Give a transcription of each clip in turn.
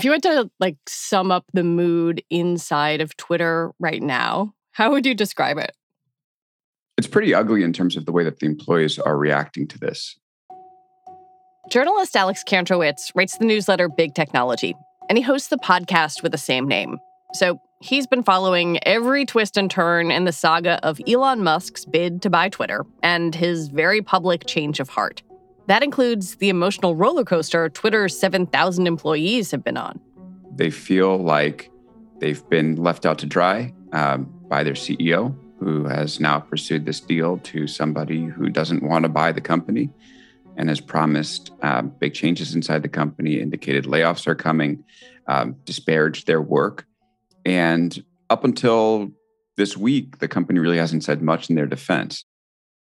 If you had to like sum up the mood inside of Twitter right now, how would you describe it? It's pretty ugly in terms of the way that the employees are reacting to this. Journalist Alex Kantrowitz writes the newsletter Big Technology, and he hosts the podcast with the same name. So he's been following every twist and turn in the saga of Elon Musk's bid to buy Twitter and his very public change of heart. That includes the emotional roller coaster Twitter's 7,000 employees have been on. They feel like they've been left out to dry um, by their CEO, who has now pursued this deal to somebody who doesn't want to buy the company and has promised uh, big changes inside the company, indicated layoffs are coming, um, disparaged their work. And up until this week, the company really hasn't said much in their defense.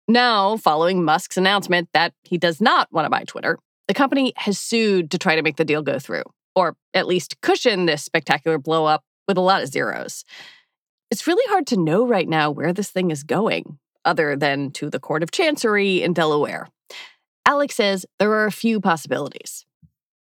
Now, following Musk's announcement that he does not want to buy Twitter, the company has sued to try to make the deal go through, or at least cushion this spectacular blowup with a lot of zeros. It's really hard to know right now where this thing is going, other than to the Court of Chancery in Delaware. Alex says there are a few possibilities.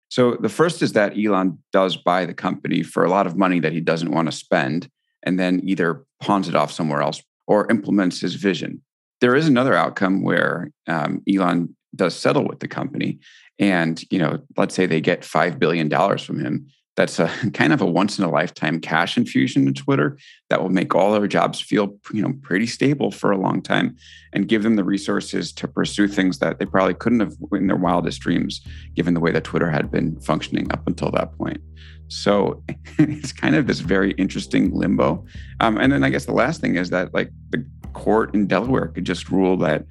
So the first is that Elon does buy the company for a lot of money that he doesn't want to spend and then either pawns it off somewhere else or implements his vision. There is another outcome where um, Elon does settle with the company and you know let's say they get $5 billion from him that's a kind of a once in a lifetime cash infusion to Twitter that will make all their jobs feel you know pretty stable for a long time and give them the resources to pursue things that they probably couldn't have in their wildest dreams given the way that Twitter had been functioning up until that point. So it's kind of this very interesting limbo. Um, and then I guess the last thing is that like the court in Delaware could just rule that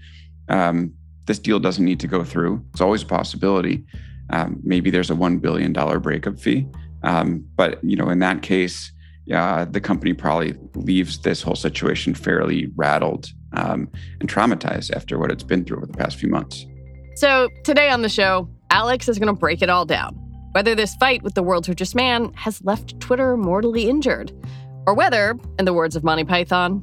um, this deal doesn't need to go through. It's always a possibility. Um, maybe there's a $1 billion breakup fee. Um, but you know, in that case, yeah, the company probably leaves this whole situation fairly rattled um, and traumatized after what it's been through over the past few months. So today on the show, Alex is going to break it all down. Whether this fight with the world's richest man has left Twitter mortally injured, or whether, in the words of Monty Python,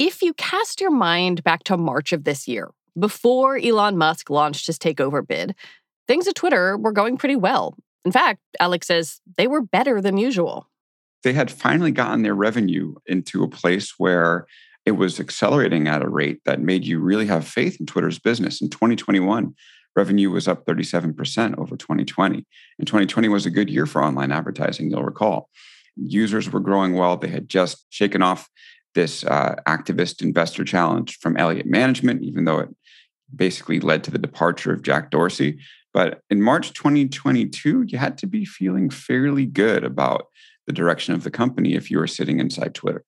If you cast your mind back to March of this year, before Elon Musk launched his takeover bid, things at Twitter were going pretty well. In fact, Alex says they were better than usual. They had finally gotten their revenue into a place where it was accelerating at a rate that made you really have faith in Twitter's business. In 2021, revenue was up 37% over 2020. And 2020 was a good year for online advertising, you'll recall. Users were growing well. They had just shaken off this uh, activist investor challenge from Elliott Management, even though it basically led to the departure of Jack Dorsey. But in March 2022, you had to be feeling fairly good about the direction of the company if you were sitting inside Twitter.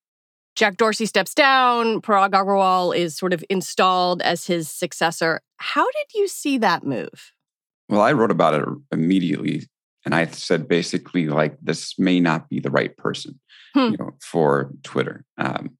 Jack Dorsey steps down, Parag Agrawal is sort of installed as his successor. How did you see that move? Well, I wrote about it immediately and I said basically like this may not be the right person hmm. you know, for Twitter. Um,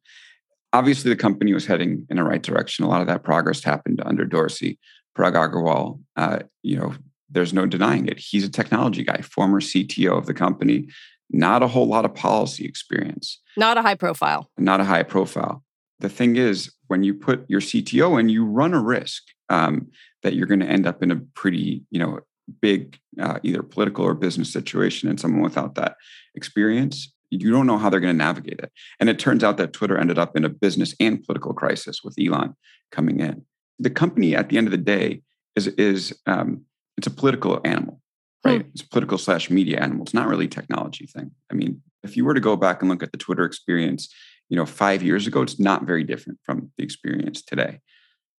obviously, the company was heading in the right direction. A lot of that progress happened under Dorsey. Parag Agrawal, uh, you know, there's no denying it. He's a technology guy, former CTO of the company, not a whole lot of policy experience, not a high profile, not a high profile. The thing is, when you put your CTO in, you run a risk um, that you're going to end up in a pretty, you know, big uh, either political or business situation, and someone without that experience you don't know how they're going to navigate it. And it turns out that Twitter ended up in a business and political crisis with Elon coming in. The company, at the end of the day, is is um, it's a political animal, right? Hmm. It's a political slash media animal. It's not really a technology thing. I mean, if you were to go back and look at the Twitter experience, you know, five years ago, it's not very different from the experience today.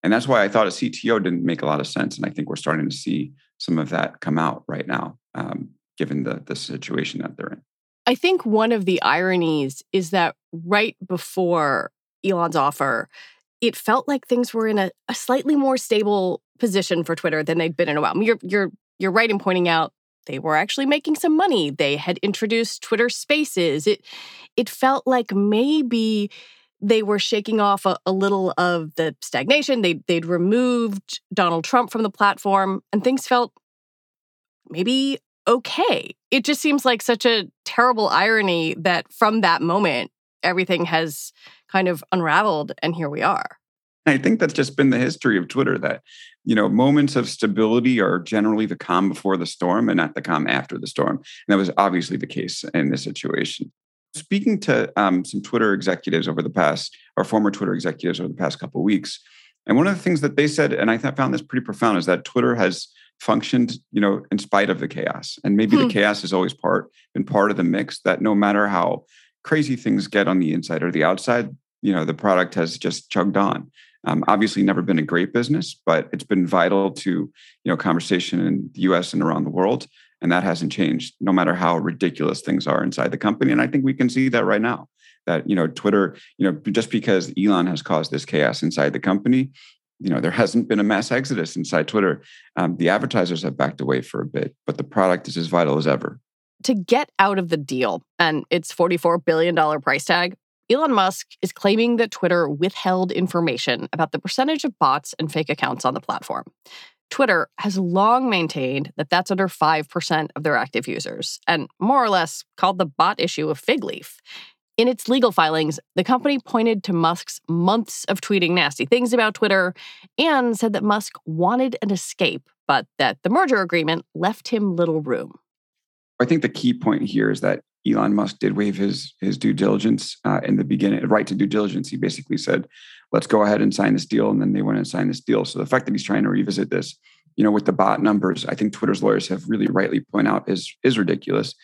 And that's why I thought a CTO didn't make a lot of sense. And I think we're starting to see some of that come out right now, um, given the the situation that they're in. I think one of the ironies is that right before Elon's offer, it felt like things were in a, a slightly more stable position for Twitter than they'd been in a while. I mean, you're you're you're right in pointing out they were actually making some money. They had introduced Twitter Spaces. It it felt like maybe they were shaking off a, a, little of the stagnation. They they'd removed Donald Trump from the platform, and things felt maybe okay. It just seems like such a terrible irony that from that moment, everything has kind of unraveled and here we are. I think that's just been the history of Twitter that, you know, moments of stability are generally the calm before the storm and not the calm after the storm. And that was obviously the case in this situation. Speaking to um, some Twitter executives over the past, or former Twitter executives over the past couple of weeks, and one of the things that they said, and I found this pretty profound, is that Twitter has functioned, you know, in spite of the chaos. And maybe hmm. the chaos is always part been part of the mix. That no matter how crazy things get on the inside or the outside, you know, the product has just chugged on. Um, obviously, never been a great business, but it's been vital to you know conversation in the U.S. and around the world, and that hasn't changed, no matter how ridiculous things are inside the company. And I think we can see that right now. That you know, Twitter, you know, just because Elon has caused this chaos inside the company, you know there hasn't been a mass exodus inside twitter um, the advertisers have backed away for a bit but the product is as vital as ever to get out of the deal and its $44 billion price tag elon musk is claiming that twitter withheld information about the percentage of bots and fake accounts on the platform twitter has long maintained that that's under 5% of their active users and more or less called the bot issue a fig leaf in its legal filings, the company pointed to Musk's months of tweeting nasty things about Twitter and said that Musk wanted an escape, but that the merger agreement left him little room. I think the key point here is that Elon Musk did waive his his due diligence uh, in the beginning, right to due diligence. He basically said, "Let's go ahead and sign this deal," and then they went and signed this deal. So the fact that he's trying to revisit this, you know, with the bot numbers, I think Twitter's lawyers have really rightly point out is is ridiculous.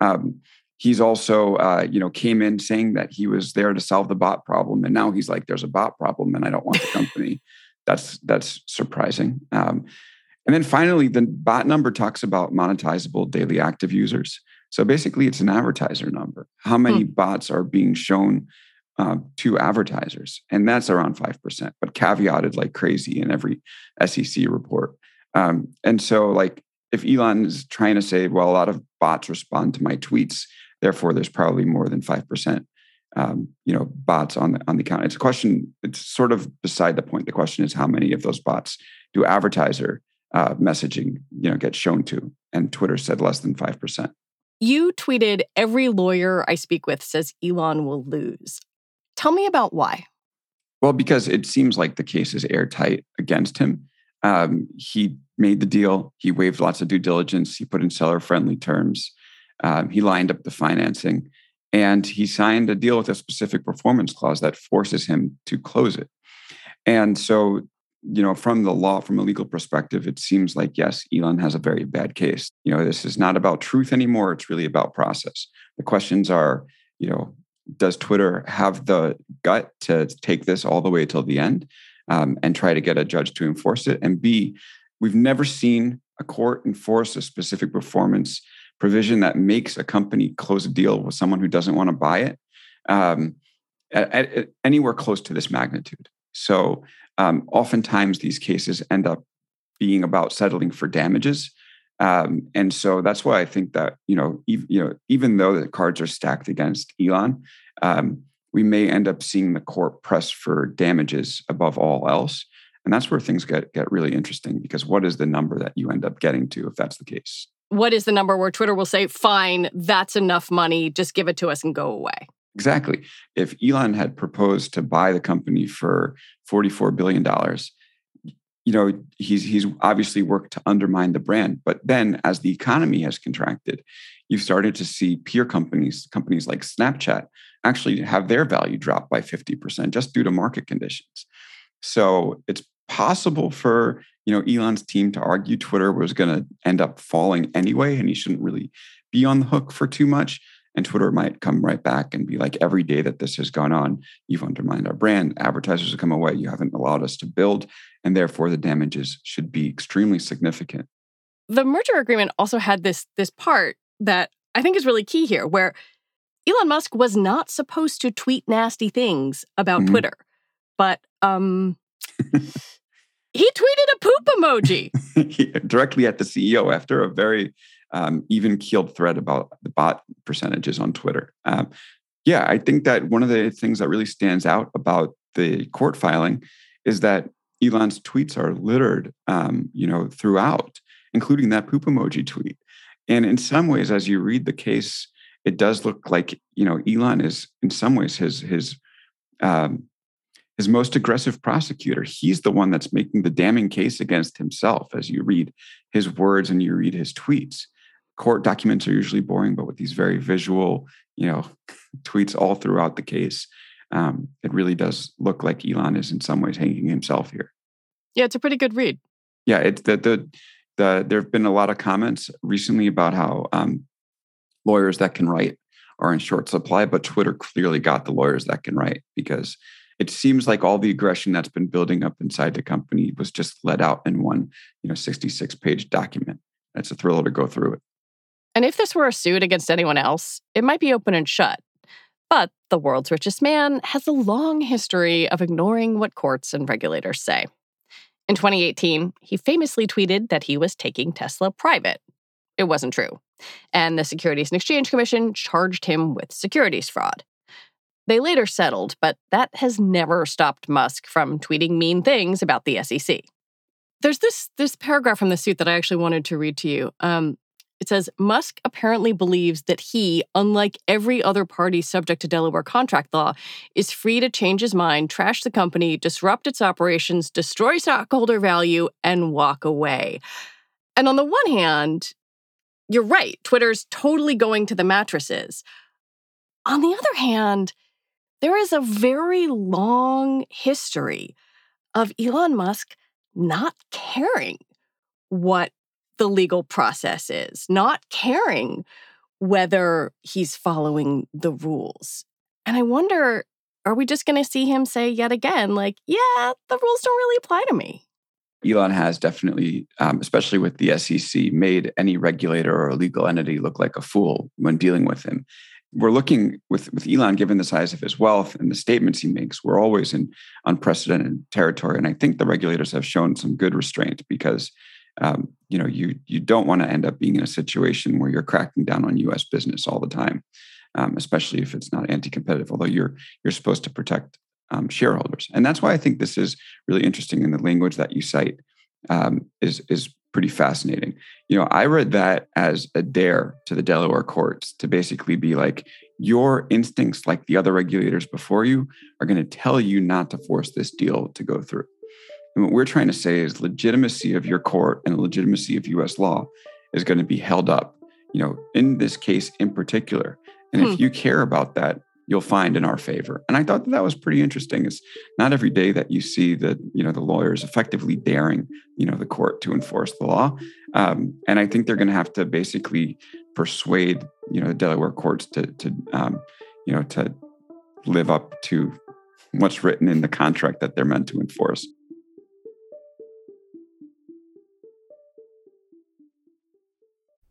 Um, he's also uh, you know came in saying that he was there to solve the bot problem and now he's like there's a bot problem and i don't want the company that's that's surprising um, and then finally the bot number talks about monetizable daily active users so basically it's an advertiser number how many hmm. bots are being shown uh, to advertisers and that's around 5% but caveated like crazy in every sec report um, and so like if elon is trying to say well a lot of bots respond to my tweets Therefore, there's probably more than five percent, um, you know, bots on the on the account. It's a question. It's sort of beside the point. The question is how many of those bots do advertiser uh, messaging, you know, get shown to? And Twitter said less than five percent. You tweeted, "Every lawyer I speak with says Elon will lose." Tell me about why. Well, because it seems like the case is airtight against him. Um, he made the deal. He waived lots of due diligence. He put in seller friendly terms. Um, he lined up the financing and he signed a deal with a specific performance clause that forces him to close it. And so, you know, from the law, from a legal perspective, it seems like, yes, Elon has a very bad case. You know, this is not about truth anymore. It's really about process. The questions are, you know, does Twitter have the gut to take this all the way till the end um, and try to get a judge to enforce it? And B, we've never seen a court enforce a specific performance provision that makes a company close a deal with someone who doesn't want to buy it um, at, at, anywhere close to this magnitude. So um, oftentimes these cases end up being about settling for damages. Um, and so that's why I think that you know, even, you know, even though the cards are stacked against Elon, um, we may end up seeing the court press for damages above all else, and that's where things get get really interesting because what is the number that you end up getting to if that's the case? what is the number where Twitter will say, fine, that's enough money, just give it to us and go away? Exactly. If Elon had proposed to buy the company for $44 billion, you know, he's he's obviously worked to undermine the brand. But then as the economy has contracted, you've started to see peer companies, companies like Snapchat, actually have their value drop by 50% just due to market conditions. So it's possible for you know Elon's team to argue Twitter was going to end up falling anyway, and he shouldn't really be on the hook for too much. And Twitter might come right back and be like, every day that this has gone on, you've undermined our brand. Advertisers have come away. You haven't allowed us to build. And therefore, the damages should be extremely significant. The merger agreement also had this, this part that I think is really key here, where Elon Musk was not supposed to tweet nasty things about mm-hmm. Twitter, but um, he tweeted a poop emoji directly at the CEO after a very um, even keeled thread about the bot percentages on Twitter. Um, yeah, I think that one of the things that really stands out about the court filing is that Elon's tweets are littered, um, you know, throughout, including that poop emoji tweet. And in some ways, as you read the case, it does look like you know Elon is in some ways his his um, his most aggressive prosecutor. He's the one that's making the damning case against himself as you read his words and you read his tweets court documents are usually boring, but with these very visual, you know, tweets all throughout the case, um, it really does look like Elon is in some ways hanging himself here. Yeah, it's a pretty good read. Yeah, it's the the the there have been a lot of comments recently about how um, lawyers that can write are in short supply, but Twitter clearly got the lawyers that can write because it seems like all the aggression that's been building up inside the company was just let out in one, you know, 66 page document. It's a thriller to go through it. And if this were a suit against anyone else, it might be open and shut. But the world's richest man has a long history of ignoring what courts and regulators say. In 2018, he famously tweeted that he was taking Tesla private. It wasn't true. And the Securities and Exchange Commission charged him with securities fraud. They later settled, but that has never stopped Musk from tweeting mean things about the SEC. There's this this paragraph from the suit that I actually wanted to read to you. Um, it says Musk apparently believes that he, unlike every other party subject to Delaware contract law, is free to change his mind, trash the company, disrupt its operations, destroy stockholder value, and walk away. And on the one hand, you're right, Twitter's totally going to the mattresses. On the other hand, there is a very long history of Elon Musk not caring what the legal process is, not caring whether he's following the rules. And I wonder are we just going to see him say yet again, like, yeah, the rules don't really apply to me? Elon has definitely, um, especially with the SEC, made any regulator or legal entity look like a fool when dealing with him. We're looking with, with Elon, given the size of his wealth and the statements he makes, we're always in unprecedented territory. And I think the regulators have shown some good restraint because um, you know you you don't want to end up being in a situation where you're cracking down on U.S. business all the time, um, especially if it's not anti-competitive. Although you're you're supposed to protect um, shareholders, and that's why I think this is really interesting. And the language that you cite um, is is pretty fascinating. You know, I read that as a dare to the Delaware courts to basically be like, your instincts, like the other regulators before you, are going to tell you not to force this deal to go through. And what we're trying to say is legitimacy of your court and the legitimacy of US law is going to be held up, you know, in this case in particular. And hmm. if you care about that, you'll find in our favor. And I thought that, that was pretty interesting. It's not every day that you see that, you know, the lawyers effectively daring, you know, the court to enforce the law. Um, and I think they're going to have to basically persuade, you know, the Delaware courts to, to um, you know, to live up to what's written in the contract that they're meant to enforce.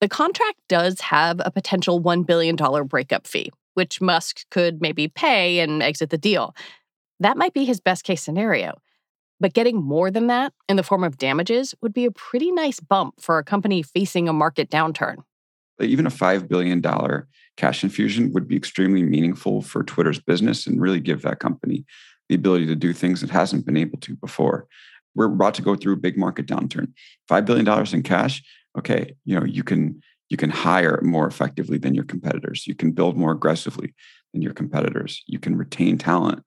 The contract does have a potential $1 billion breakup fee, which Musk could maybe pay and exit the deal. That might be his best case scenario. But getting more than that in the form of damages would be a pretty nice bump for a company facing a market downturn. Even a $5 billion cash infusion would be extremely meaningful for Twitter's business and really give that company the ability to do things it hasn't been able to before. We're about to go through a big market downturn. $5 billion in cash okay, you know, you can you can hire more effectively than your competitors. You can build more aggressively than your competitors. You can retain talent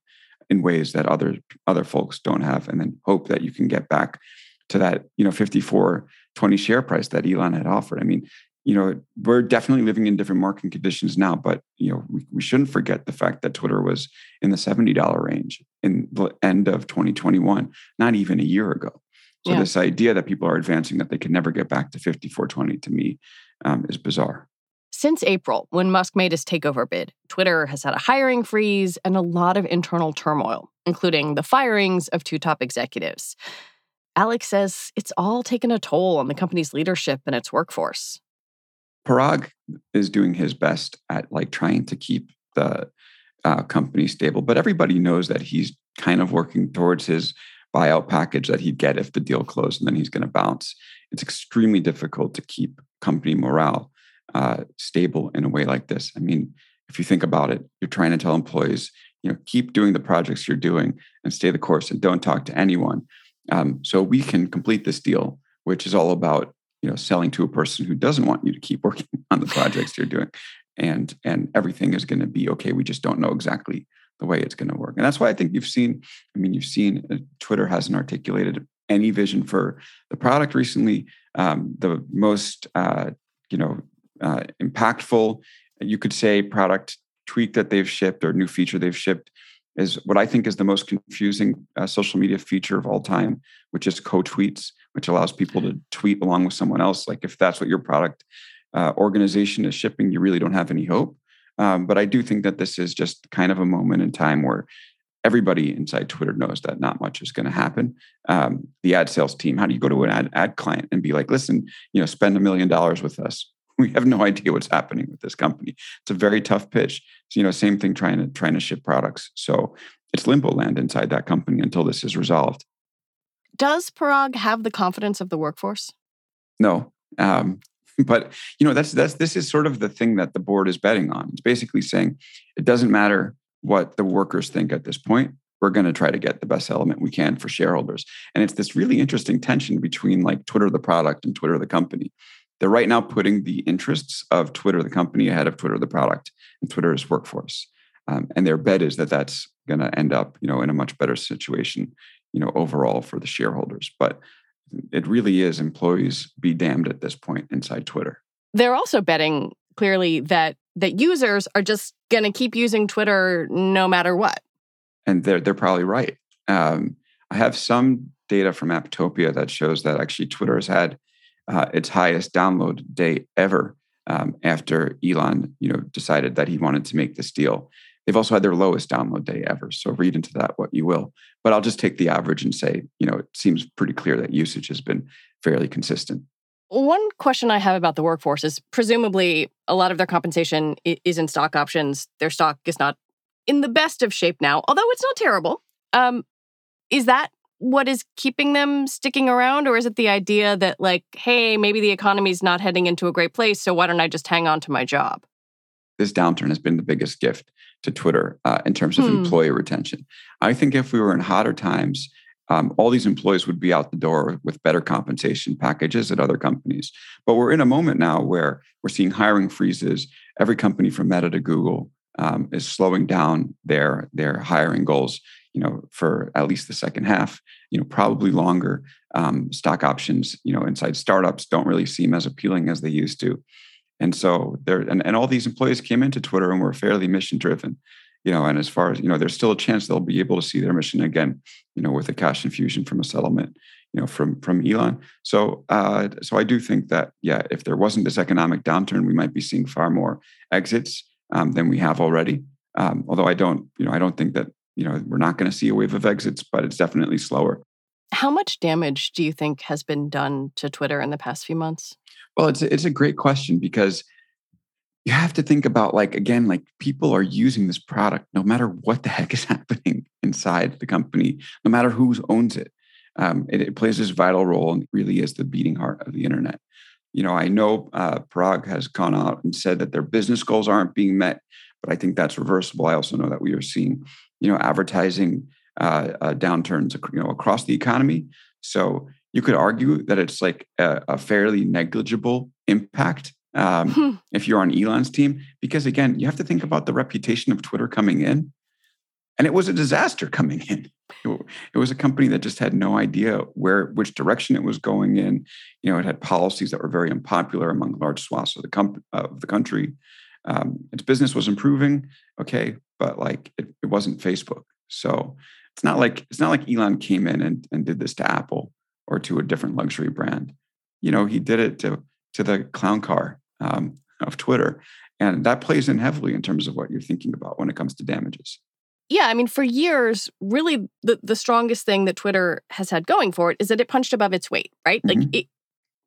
in ways that other other folks don't have, and then hope that you can get back to that you know 54 20 share price that Elon had offered. I mean, you know, we're definitely living in different market conditions now, but you know, we, we shouldn't forget the fact that Twitter was in the $70 range in the end of 2021, not even a year ago. So yeah. this idea that people are advancing that they can never get back to 5420 to me um, is bizarre. Since April, when Musk made his takeover bid, Twitter has had a hiring freeze and a lot of internal turmoil, including the firings of two top executives. Alex says it's all taken a toll on the company's leadership and its workforce. Parag is doing his best at like trying to keep the uh, company stable, but everybody knows that he's kind of working towards his buyout package that he'd get if the deal closed and then he's going to bounce. It's extremely difficult to keep company morale uh, stable in a way like this. I mean, if you think about it, you're trying to tell employees, you know, keep doing the projects you're doing and stay the course and don't talk to anyone. Um, so we can complete this deal, which is all about you know selling to a person who doesn't want you to keep working on the projects you're doing, and and everything is going to be okay. We just don't know exactly the way it's going to work. And that's why I think you've seen, I mean, you've seen uh, Twitter hasn't articulated any vision for the product recently. Um, the most, uh, you know, uh, impactful, you could say, product tweak that they've shipped or new feature they've shipped is what I think is the most confusing uh, social media feature of all time, which is co-tweets, which allows people to tweet along with someone else. Like if that's what your product uh, organization is shipping, you really don't have any hope. Um, but I do think that this is just kind of a moment in time where everybody inside Twitter knows that not much is going to happen. Um, the ad sales team, how do you go to an ad, ad client and be like, listen, you know, spend a million dollars with us? We have no idea what's happening with this company. It's a very tough pitch. So, you know, same thing trying to trying to ship products. So it's limbo land inside that company until this is resolved. Does Parag have the confidence of the workforce? No. Um, but you know that's that's this is sort of the thing that the board is betting on. It's basically saying it doesn't matter what the workers think at this point we're going to try to get the best element we can for shareholders. And it's this really interesting tension between like twitter the product and twitter the company. They're right now putting the interests of twitter the company ahead of twitter the product and twitter's workforce. Um, and their bet is that that's going to end up you know in a much better situation you know overall for the shareholders. But it really is employees be damned at this point inside Twitter. They're also betting clearly that that users are just going to keep using Twitter no matter what. And they're they're probably right. Um, I have some data from Apptopia that shows that actually Twitter has had uh, its highest download day ever um, after Elon, you know, decided that he wanted to make this deal. They've also had their lowest download day ever. So read into that what you will. But I'll just take the average and say, you know, it seems pretty clear that usage has been fairly consistent. One question I have about the workforce is presumably a lot of their compensation is in stock options. Their stock is not in the best of shape now, although it's not terrible. Um, is that what is keeping them sticking around? Or is it the idea that, like, hey, maybe the economy's not heading into a great place, so why don't I just hang on to my job? this downturn has been the biggest gift to Twitter uh, in terms of hmm. employee retention. I think if we were in hotter times, um, all these employees would be out the door with better compensation packages at other companies. But we're in a moment now where we're seeing hiring freezes. Every company from Meta to Google um, is slowing down their their hiring goals. You know, for at least the second half. You know, probably longer. Um, stock options, you know, inside startups don't really seem as appealing as they used to. And so there, and, and all these employees came into Twitter and were fairly mission driven, you know, and as far as, you know, there's still a chance they'll be able to see their mission again, you know, with a cash infusion from a settlement, you know, from, from Elon. So, uh, so I do think that, yeah, if there wasn't this economic downturn, we might be seeing far more exits um, than we have already. Um, although I don't, you know, I don't think that, you know, we're not going to see a wave of exits, but it's definitely slower. How much damage do you think has been done to Twitter in the past few months? Well, it's a, it's a great question because you have to think about like again like people are using this product no matter what the heck is happening inside the company, no matter who owns it. Um, it, it, plays this vital role and really is the beating heart of the internet. You know, I know uh, Parag has gone out and said that their business goals aren't being met, but I think that's reversible. I also know that we are seeing, you know, advertising uh, uh, downturns, you know, across the economy. So you could argue that it's like a, a fairly negligible impact um, hmm. if you're on Elon's team, because again, you have to think about the reputation of Twitter coming in. And it was a disaster coming in. It, was a company that just had no idea where, which direction it was going in. You know, it had policies that were very unpopular among large swaths of the, com- of the country. Um, its business was improving, okay, but like it, it wasn't Facebook. So it's not like it's not like Elon came in and, and did this to Apple or to a different luxury brand. You know, he did it to to the clown car um, of Twitter, and that plays in heavily in terms of what you're thinking about when it comes to damages. Yeah, I mean, for years, really, the the strongest thing that Twitter has had going for it is that it punched above its weight, right? Mm-hmm. Like it,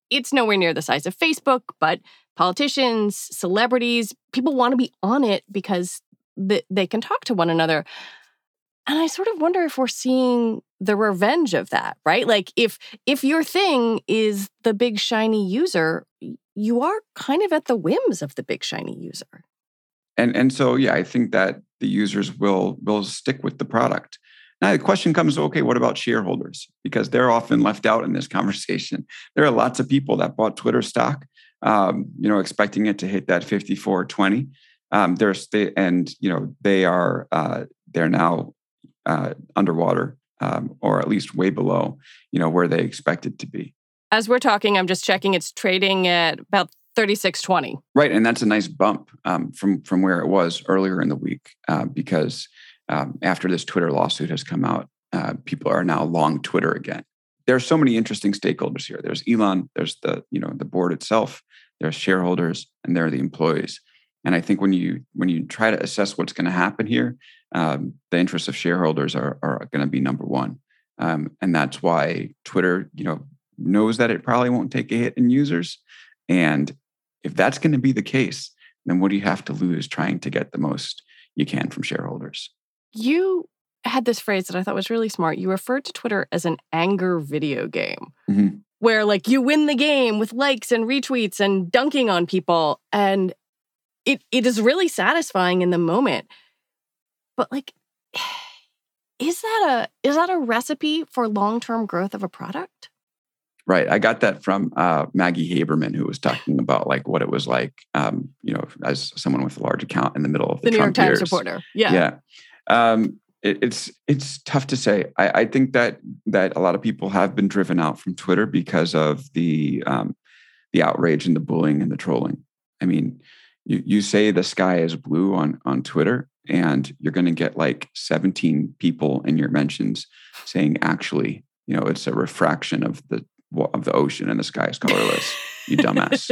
it's nowhere near the size of Facebook, but politicians, celebrities, people want to be on it because th- they can talk to one another. And I sort of wonder if we're seeing the revenge of that, right? Like if if your thing is the big shiny user, you are kind of at the whims of the big shiny user. And and so yeah, I think that the users will will stick with the product. Now the question comes, okay, what about shareholders? Because they're often left out in this conversation. There are lots of people that bought Twitter stock, um, you know, expecting it to hit that 54.20. Um, there's they, and you know they are uh, they're now uh, underwater um, or at least way below, you know, where they expect it to be. As we're talking, I'm just checking. It's trading at about 36.20. Right, and that's a nice bump um, from from where it was earlier in the week uh, because um, after this Twitter lawsuit has come out, uh, people are now long Twitter again. There are so many interesting stakeholders here. There's Elon. There's the you know the board itself. There's shareholders, and there are the employees. And I think when you when you try to assess what's going to happen here, um, the interests of shareholders are are going to be number one, um, and that's why Twitter, you know, knows that it probably won't take a hit in users. And if that's going to be the case, then what do you have to lose trying to get the most you can from shareholders? You had this phrase that I thought was really smart. You referred to Twitter as an anger video game. Mm-hmm. Where like you win the game with likes and retweets and dunking on people and it it is really satisfying in the moment. But like is that a is that a recipe for long-term growth of a product? Right. I got that from uh, Maggie Haberman, who was talking about like what it was like, um, you know, as someone with a large account in the middle of the, the New Trump York Times years. reporter. Yeah. Yeah. Um, it, it's it's tough to say. I, I, think that that a lot of people have been driven out from Twitter because of the um, the outrage and the bullying and the trolling. I mean, you, you say the sky is blue on on Twitter, and you're going to get like 17 people in your mentions saying, actually, you know, it's a refraction of the of the ocean and the sky is colorless. you dumbass.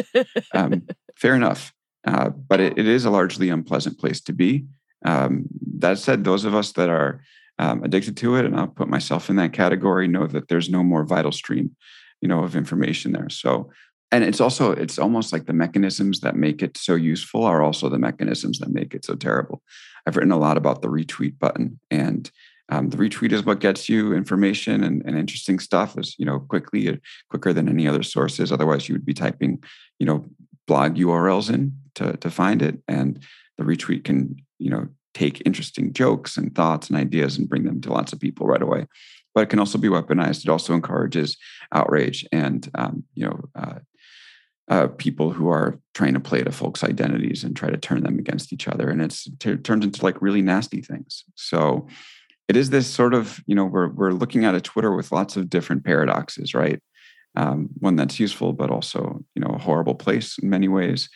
Um, fair enough, uh, but it, it is a largely unpleasant place to be. Um, that said, those of us that are um, addicted to it, and I'll put myself in that category, know that there's no more vital stream, you know, of information there. So and it's also it's almost like the mechanisms that make it so useful are also the mechanisms that make it so terrible i've written a lot about the retweet button and um, the retweet is what gets you information and, and interesting stuff is you know quickly quicker than any other sources otherwise you would be typing you know blog urls in to, to find it and the retweet can, you know, take interesting jokes and thoughts and ideas and bring them to lots of people right away. But it can also be weaponized. It also encourages outrage and, um, you know, uh, uh, people who are trying to play to folks' identities and try to turn them against each other, and it's it turns into like really nasty things. So it is this sort of you know we're we're looking at a Twitter with lots of different paradoxes, right? Um, one that's useful, but also you know a horrible place in many ways,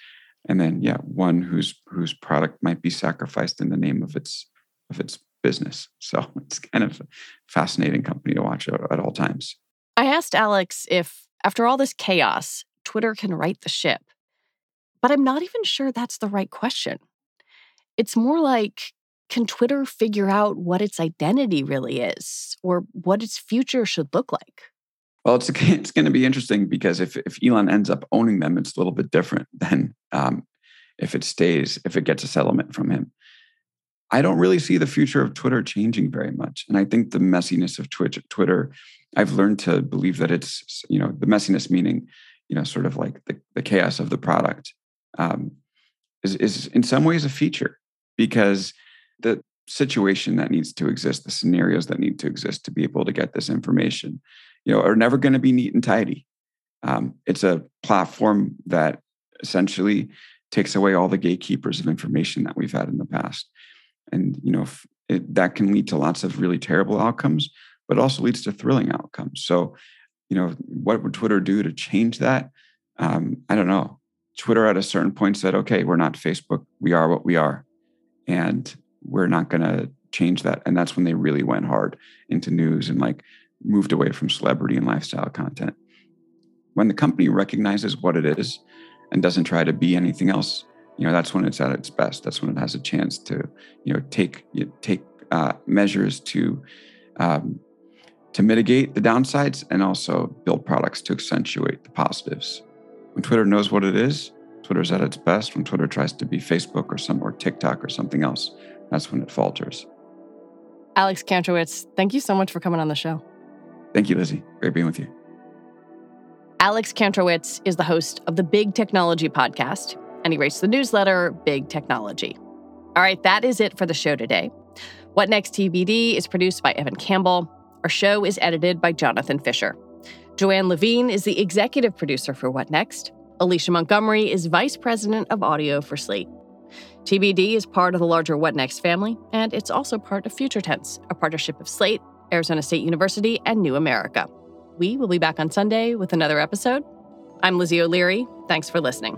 and then yeah, one whose whose product might be sacrificed in the name of its of its business. So it's kind of fascinating company to watch at, at all times. I asked Alex if after all this chaos, Twitter can right the ship. But I'm not even sure that's the right question. It's more like can Twitter figure out what its identity really is or what its future should look like? Well, it's, it's going to be interesting because if, if Elon ends up owning them, it's a little bit different than um, if it stays, if it gets a settlement from him. I don't really see the future of Twitter changing very much. And I think the messiness of Twitch, Twitter, I've learned to believe that it's, you know, the messiness meaning you know, sort of like the, the chaos of the product, um, is, is in some ways a feature because the situation that needs to exist, the scenarios that need to exist to be able to get this information, you know, are never going to be neat and tidy. Um, it's a platform that essentially takes away all the gatekeepers of information that we've had in the past, and you know it, that can lead to lots of really terrible outcomes, but also leads to thrilling outcomes. So you know, what would Twitter do to change that? Um, I don't know. Twitter at a certain point said, okay, we're not Facebook. We are what we are. And we're not going to change that. And that's when they really went hard into news and like moved away from celebrity and lifestyle content. When the company recognizes what it is and doesn't try to be anything else, you know, that's when it's at its best. That's when it has a chance to, you know, take take uh, measures to um, to mitigate the downsides and also build products to accentuate the positives. When Twitter knows what it is, Twitter's at its best. When Twitter tries to be Facebook or some or TikTok or something else, that's when it falters. Alex Kantrowitz, thank you so much for coming on the show. Thank you, Lizzie. Great being with you. Alex Kantrowitz is the host of the Big Technology podcast, and he writes the newsletter Big Technology. All right, that is it for the show today. What Next TBD is produced by Evan Campbell. Our show is edited by Jonathan Fisher. Joanne Levine is the executive producer for What Next. Alicia Montgomery is vice president of audio for Slate. TBD is part of the larger What Next family, and it's also part of Future Tense, a partnership of Slate, Arizona State University, and New America. We will be back on Sunday with another episode. I'm Lizzie O'Leary. Thanks for listening.